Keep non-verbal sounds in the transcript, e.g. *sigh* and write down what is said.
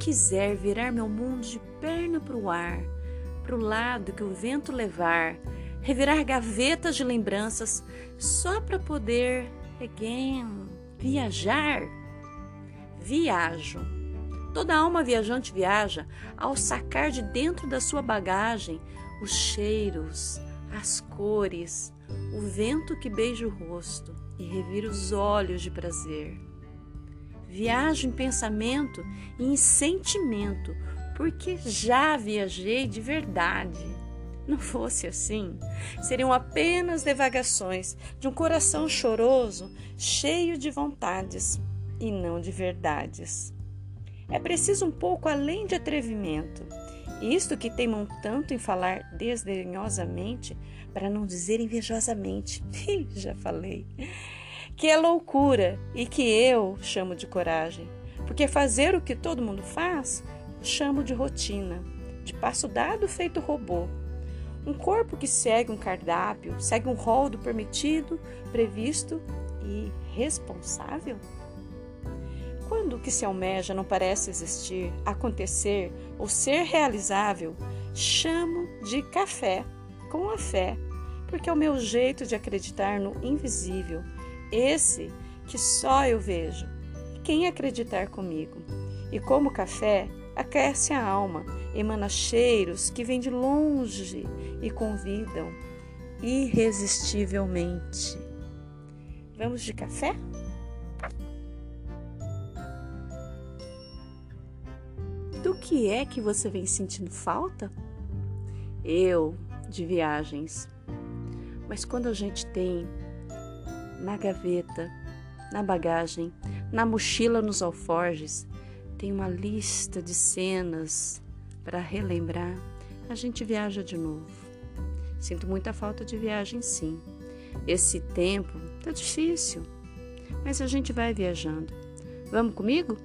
quiser virar meu mundo de perna para o ar, para o lado que o vento levar, revirar gavetas de lembranças só para poder, again, viajar, viajo. Toda alma viajante viaja ao sacar de dentro da sua bagagem os cheiros, as cores, o vento que beija o rosto e revira os olhos de prazer. Viajo em pensamento e em sentimento, porque já viajei de verdade. Não fosse assim, seriam apenas devagações de um coração choroso, cheio de vontades e não de verdades. É preciso um pouco além de atrevimento. Isto que teimam tanto em falar desdenhosamente, para não dizer invejosamente. *laughs* Já falei. Que é loucura e que eu chamo de coragem. Porque fazer o que todo mundo faz, chamo de rotina, de passo dado feito robô. Um corpo que segue um cardápio, segue um rol do permitido, previsto e responsável? Quando o que se almeja não parece existir, acontecer ou ser realizável, chamo de café com a fé, porque é o meu jeito de acreditar no invisível, esse que só eu vejo. Quem acreditar comigo? E como café, aquece a alma, emana cheiros que vêm de longe e convidam irresistivelmente. Vamos de café? Do que é que você vem sentindo falta? Eu, de viagens. Mas quando a gente tem na gaveta, na bagagem, na mochila, nos alforjes, tem uma lista de cenas para relembrar, a gente viaja de novo. Sinto muita falta de viagem, sim. Esse tempo tá difícil, mas a gente vai viajando. Vamos comigo?